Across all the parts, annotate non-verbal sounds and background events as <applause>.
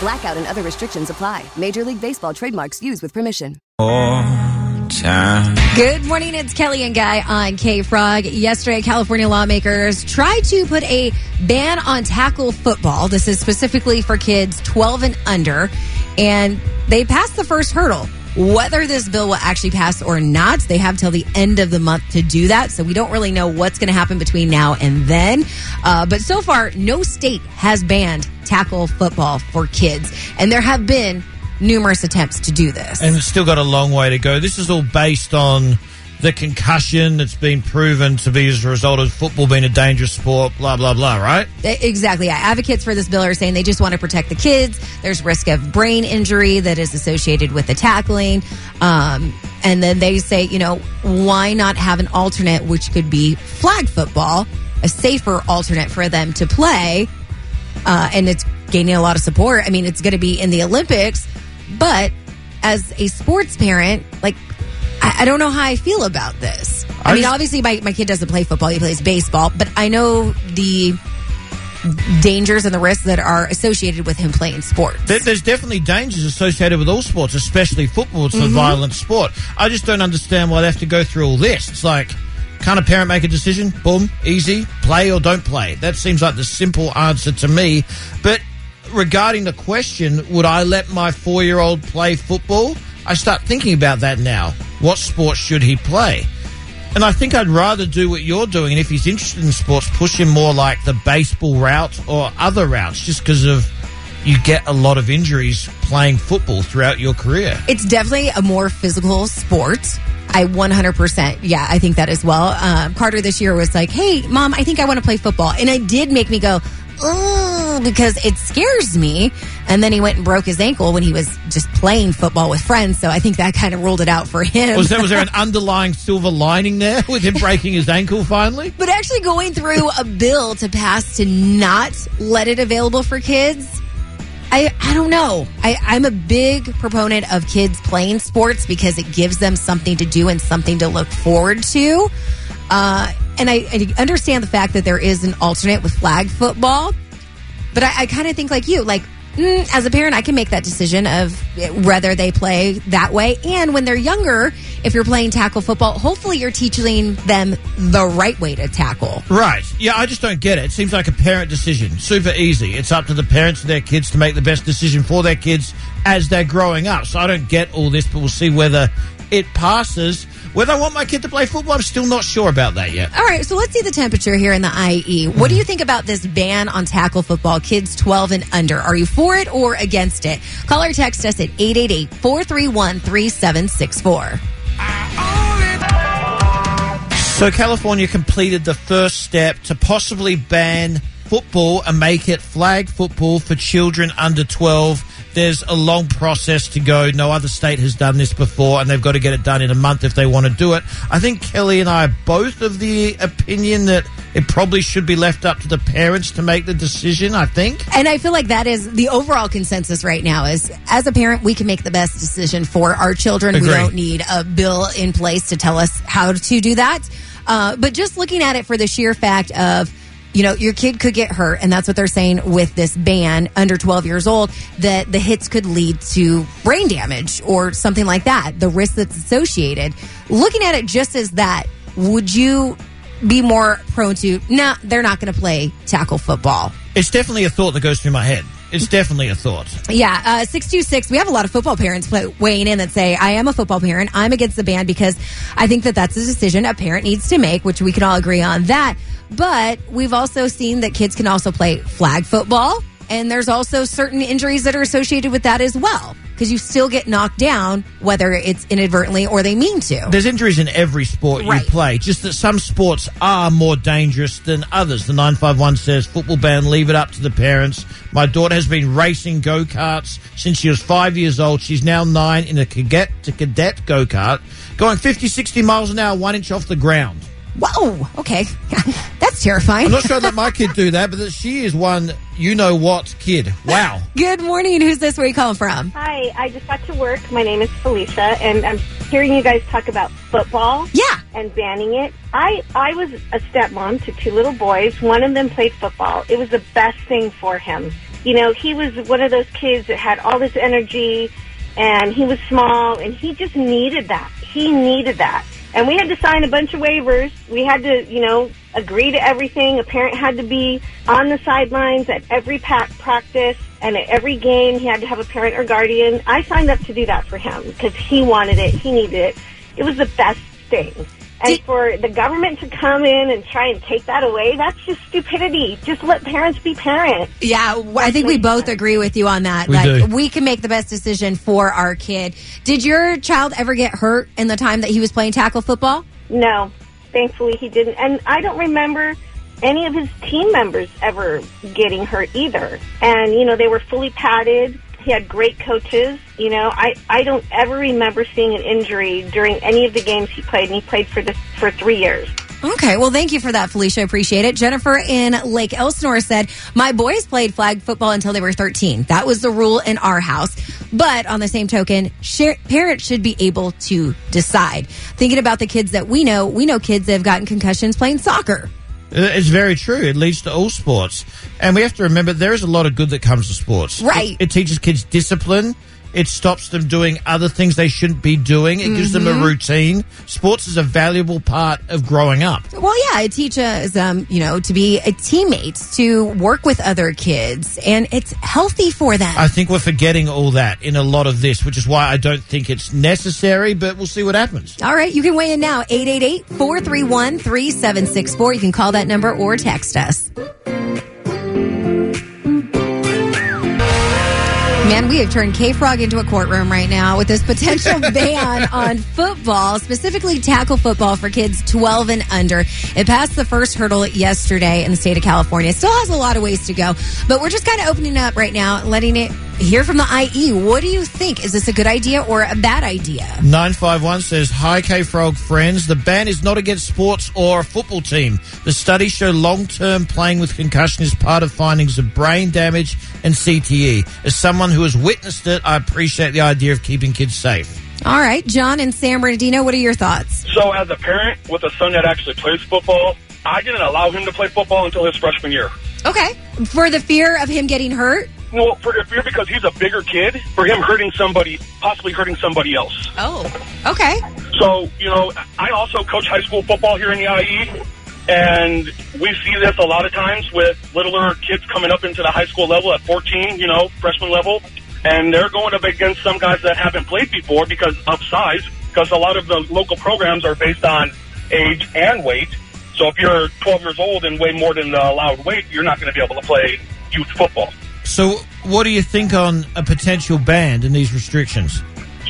Blackout and other restrictions apply. Major League Baseball trademarks used with permission. Good morning, it's Kelli and Guy on K Frog. Yesterday, California lawmakers tried to put a ban on tackle football. This is specifically for kids 12 and under, and they passed the first hurdle. Whether this bill will actually pass or not, they have till the end of the month to do that. So we don't really know what's going to happen between now and then. Uh, but so far, no state has banned tackle football for kids, and there have been numerous attempts to do this. And it's still got a long way to go. This is all based on the concussion that's been proven to be as a result of football being a dangerous sport, blah, blah, blah, right? Exactly. Yeah. Advocates for this bill are saying they just want to protect the kids. There's risk of brain injury that is associated with the tackling. Um, and then they say, you know, why not have an alternate, which could be flag football, a safer alternate for them to play? Uh, and it's gaining a lot of support. I mean, it's going to be in the Olympics, but as a sports parent, like, I, don't know how I feel about this. I, I mean, just- obviously, my, my kid doesn't play football, he plays baseball, but I know the dangers and the risks that are associated with him playing sports. There- There's definitely dangers associated with all sports, especially football. It's a mm-hmm. violent sport. I just don't understand why they have to go through all this. It's like, can't a parent make a decision? Boom, easy, play or don't play. That seems like the simple answer to me. But regarding the question, would I let my four year old play football? I start thinking about that now. What sport should he play? And I think I'd rather do what you're doing. And if he's interested in sports, push him more like the baseball route or other routes, just because of you get a lot of injuries playing football throughout your career. It's definitely a more physical sport. I 100%. Yeah, I think that as well. Um, Carter this year was like, hey, mom, I think I want to play football. And it did make me go, oh, because it scares me. And then he went and broke his ankle when he was just playing football with friends. So I think that kind of ruled it out for him. Was there was there an underlying silver lining there with him breaking his ankle finally? <laughs> But actually going through a bill to pass to not let it available for kids, I, I don't know. I, I'm a big proponent of kids playing sports because it gives them something to do and something to look forward to. Uh, and I, I understand the fact that there is an alternate with flag football, but I, I kind of think like you, like mm, as a parent, I can make that decision of whether they play that way. And when they're younger, if you're playing tackle football, hopefully you're teaching them the right way to tackle. Right. Yeah, I just don't get it. It seems like a parent decision. Super easy. It's up to the parents and their kids to make the best decision for their kids as they're growing up. So I don't get all this, but we'll see whether it passes. Whether I want my kid to play football, I'm still not sure about that yet. All right, so let's see the temperature here in the IE. What do you think about this ban on tackle football, kids 12 and under? Are you for it or against it? Call or text us at 888 431 3764. So California completed the first step to possibly ban football and make it flag football for children under 12. There's a long process to go. No other state has done this before, and they've got to get it done in a month if they want to do it. I think Kelli and I are both of the opinion that it probably should be left up to the parents to make the decision, I think. And I feel like that is the overall consensus right now is as a parent, we can make the best decision for our children. We don't need a bill in place to tell us how to do that. Uh, but just looking at it for the sheer fact of, you know, your kid could get hurt, and that's what they're saying with this ban under 12 years old, that the hits could lead to brain damage or something like that, the risk that's associated. Looking at it just as that, would you be more prone to, nah, they're not going to play tackle football? It's definitely a thought that goes through my head. it's definitely a thought. Yeah, uh, 626. We have a lot of football parents play, weighing in that say, I am a football parent. I'm against the ban because I think that that's a decision a parent needs to make, which we can all agree on that. But we've also seen that kids can also play flag football. And there's also certain injuries that are associated with that as well. Because you still get knocked down, whether it's inadvertently or they mean to. There's injuries in every sport Right. you play, just that some sports are more dangerous than others. The 951 says football ban, leave it up to the parents. My daughter has been racing go karts since she was five years old. She's now nine in a cadet to cadet go kart, going 50, 60 miles an hour, one inch off the ground. Whoa, okay. <laughs> that's terrifying. I'm not sure that my kid do that, but that she is one you know what kid. Wow. <laughs> Good morning. Who's this? Where are you calling from? Hi, I just got to work. My name is Felicia, and I'm hearing you guys talk about football Yeah. and banning it. I I was a stepmom to two little boys. One of them played football. It was the best thing for him. You know, he was one of those kids that had all this energy, and he was small, and he just needed that. He needed that. And we had to sign a bunch of waivers. We had to, you know, agree to everything. A parent had to be on the sidelines at every pack practice and at every game. He had to have a parent or guardian. I signed up to do that for him because he wanted it. He needed it. It was the best thing. And Did- for the government to come in and try and take that away, that's just stupidity. Just let parents be parents. Yeah, I think we both agree with you on that. We like do. we can make the best decision for our kid. Did your child ever get hurt in the time that he was playing tackle football? No, thankfully he didn't. And I don't remember any of his team members ever getting hurt either. And, you know, they were fully padded. He had great coaches. You know, I, I don't ever remember seeing an injury during any of the games he played, and he played for the, for three years. Okay, well, thank you for that, Felicia. Appreciate it. Jennifer in Lake Elsinore said, My boys played flag football until they were 13. That was the rule in our house. But on the same token, share, parents should be able to decide. Thinking about the kids that we know, we know kids that have gotten concussions playing soccer. Uh, It's very true. It leads to all sports. And we have to remember there is a lot of good that comes to sports. Right. It, it teaches kids discipline. It stops them doing other things they shouldn't be doing. It gives them Mm-hmm. a routine. Sports is a valuable part of growing up. Well, yeah, it teaches them, you know, to be a teammate, to work with other kids, and it's healthy for them. I think we're forgetting all that in a lot of this, which is why I don't think it's necessary, but we'll see what happens. All right, you can weigh in now, 888-431-3764. You can call that number or text us. We have turned K Frog into a courtroom right now with this potential <laughs> ban on football, specifically tackle football for kids 12 and under. It passed the first hurdle yesterday in the state of California. It still has a lot of ways to go, but we're just kind of opening up right now, letting it hear from the IE. What do you think? Is this a good idea or a bad idea? 951 says, Hi, K Frog friends. The ban is not against sports or a football team. The studies show long term playing with concussion is part of findings of brain damage and CTE. As someone who has witnessed it, I appreciate the idea of keeping kids safe. All right, John and San Bernardino, what are your thoughts? So, as a parent with a son that actually plays football, I didn't allow him to play football until his freshman year. Okay. For the fear of him getting hurt? Well, for the fear because he's a bigger kid, for him hurting somebody, possibly hurting somebody else. Oh, okay. So, you know, I also coach high school football here in the IE, and we see this a lot of times with littler kids coming up into the high school level at 14, you know, freshman level, and they're going up against some guys that haven't played before because of size, because a lot of the local programs are based on age and weight. So if you're 12 years old and weigh more than the allowed weight, you're not going to be able to play youth football. So, what do you think on a potential ban and these restrictions?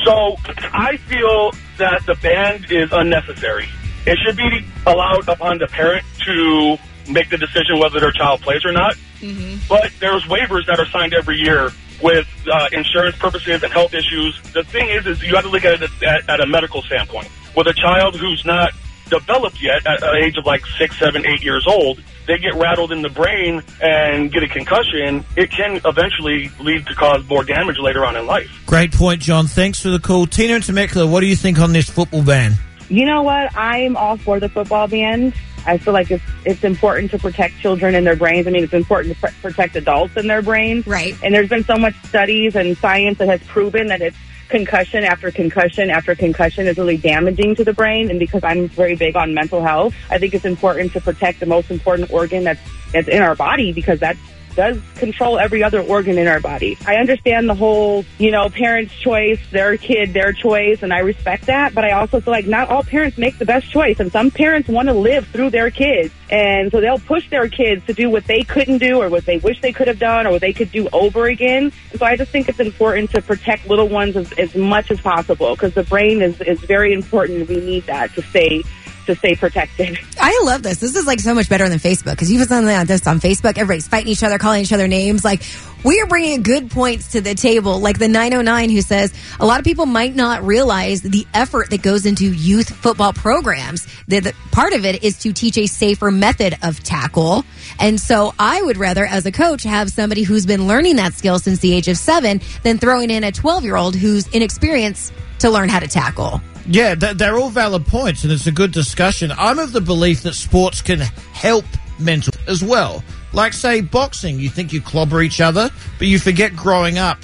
So I feel that the ban is unnecessary. It should be allowed upon the parent to make the decision whether their child plays or not. Mm-hmm. But there's waivers that are signed every year with uh, insurance purposes and health issues. The thing is, is you have to look at it at, at a medical standpoint. With a child who's not developed yet at an age of like six, seven, eight years old, they get rattled in the brain and get a concussion. It can eventually lead to cause more damage later on in life. Great point, John. Thanks for the call. Tina and Temecula, what do you think on this football ban? You know what? I'm all for the football ban. I feel like it's it's important to protect children and their brains. I mean, it's important to pr- protect adults and their brains. Right. And there's been so much studies and science that has proven that it's concussion after concussion after concussion is really damaging to the brain. And because I'm very big on mental health, I think it's important to protect the most important organ that's that's in our body because that's does control every other organ in our body. I understand the whole, you know, parents' choice, their kid, their choice, and I respect that. But I also feel like not all parents make the best choice, and some parents want to live through their kids, and so they'll push their kids to do what they couldn't do, or what they wish they could have done, or what they could do over again. And so I just think it's important to protect little ones as, as much as possible because the brain is is very important, we need that to stay to stay protected. <laughs> I love this. This is like so much better than Facebook because you something like this on Facebook, everybody's fighting each other, calling each other names. Like we are bringing good points to the table. Like the 909 who says a lot of people might not realize the effort that goes into youth football programs. That the, part of it is to teach a safer method of tackle. And so I would rather, as a coach, have somebody who's been learning that skill since the age of seven than throwing in a 12 year old who's inexperienced to learn how to tackle. Yeah, th- they're all valid points, and it's a good discussion. I'm of the belief that sports can help mental as well. Like, say, boxing, you think you clobber each other, but you forget growing up.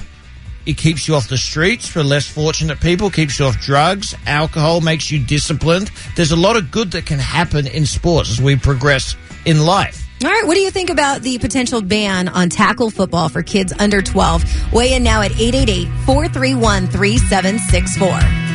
It keeps you off the streets for less fortunate people, keeps you off drugs, alcohol, makes you disciplined. There's a lot of good that can happen in sports as we progress in life. All right, what do you think about the potential ban on tackle football for kids under 12? Weigh in now at 888 431 3764.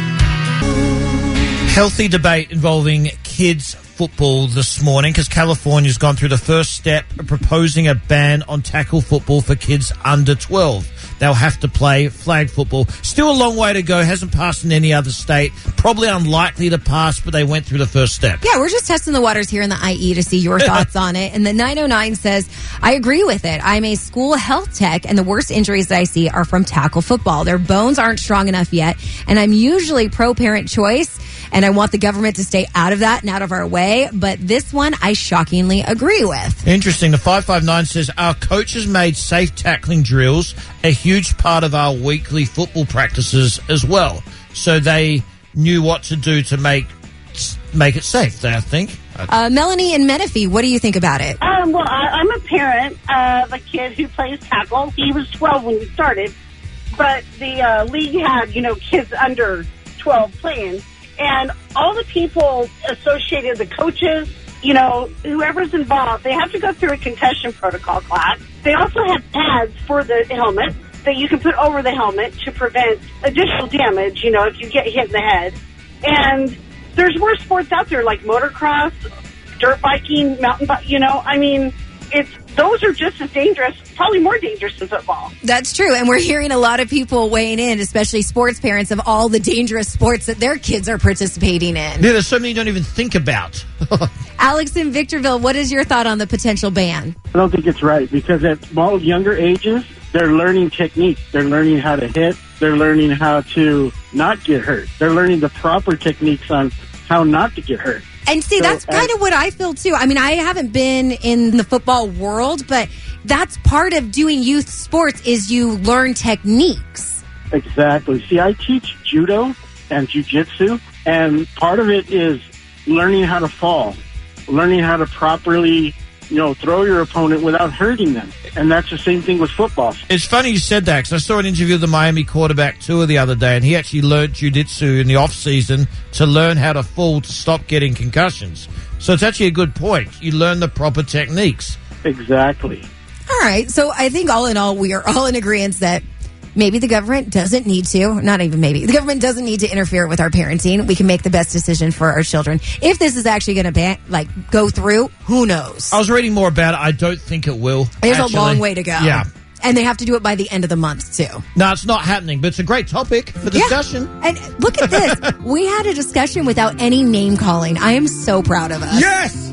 Healthy debate involving kids football this morning because California's gone through the first step of proposing a ban on tackle football for kids under 12. They'll have to play flag football. Still a long way to go. Hasn't passed in any other state. Probably unlikely to pass, but they went through the first step. Yeah, we're just testing the waters here in the IE to see your <laughs> thoughts on it. And the 909 says, I agree with it. I'm a school health tech, and the worst injuries that I see are from tackle football. Their bones aren't strong enough yet, and I'm usually pro parent choice, and I want the government to stay out of that and out of our way. But this one, I shockingly agree with. Interesting. The 559 says our coaches made safe tackling drills a huge part of our weekly football practices as well. So they knew what to do to make make it safe, I think. Uh, Melanie and Menifee, what do you think about it? Um, well, I, I'm a parent of a kid who plays tackle. He was 12 when we started, but the uh, league had, you know, kids under 12 playing. And all the people associated, the coaches, you know, whoever's involved, they have to go through a concussion protocol class. They also have pads for the helmet that you can put over the helmet to prevent additional damage, you know, if you get hit in the head. And there's worse sports out there like motocross, dirt biking, mountain bike, you know, I mean, it's those are just as dangerous, probably more dangerous than football. That's true. And we're hearing a lot of people weighing in, especially sports parents, of all the dangerous sports that their kids are participating in. Yeah, there's so many you don't even think about. <laughs> Alex in Victorville, what is your thought on the potential ban? I don't think it's right because at small, younger ages, they're learning techniques. They're learning how to hit. They're learning how to not get hurt. They're learning the proper techniques on how not to get hurt. And see, So, that's kind uh, of what I feel too. I mean, I haven't been in the football world, but that's part of doing youth sports is you learn techniques. Exactly. See, I teach judo and jujitsu, and part of it is learning how to fall, learning how to properly, you know, throw your opponent without hurting them. And that's the same thing with football. It's funny you said that because I saw an interview of the Miami quarterback Tua the other day, and he actually learned jujitsu in the off season to learn how to fall to stop getting concussions. So it's actually a good point. You learn the proper techniques. Exactly. All right. So I think all in all, we are all in agreement that maybe the government doesn't need to, not even maybe, the government doesn't need to interfere with our parenting. We can make the best decision for our children. If this is actually going to ban like go through, who knows? I was reading more about it. I don't think it will. There's actually. a long way to go. Yeah. And they have to do it by the end of the month too. No, it's not happening, but it's a great topic for discussion. And look at this. <laughs> we had a discussion without any name calling. I am so proud of us. Yes.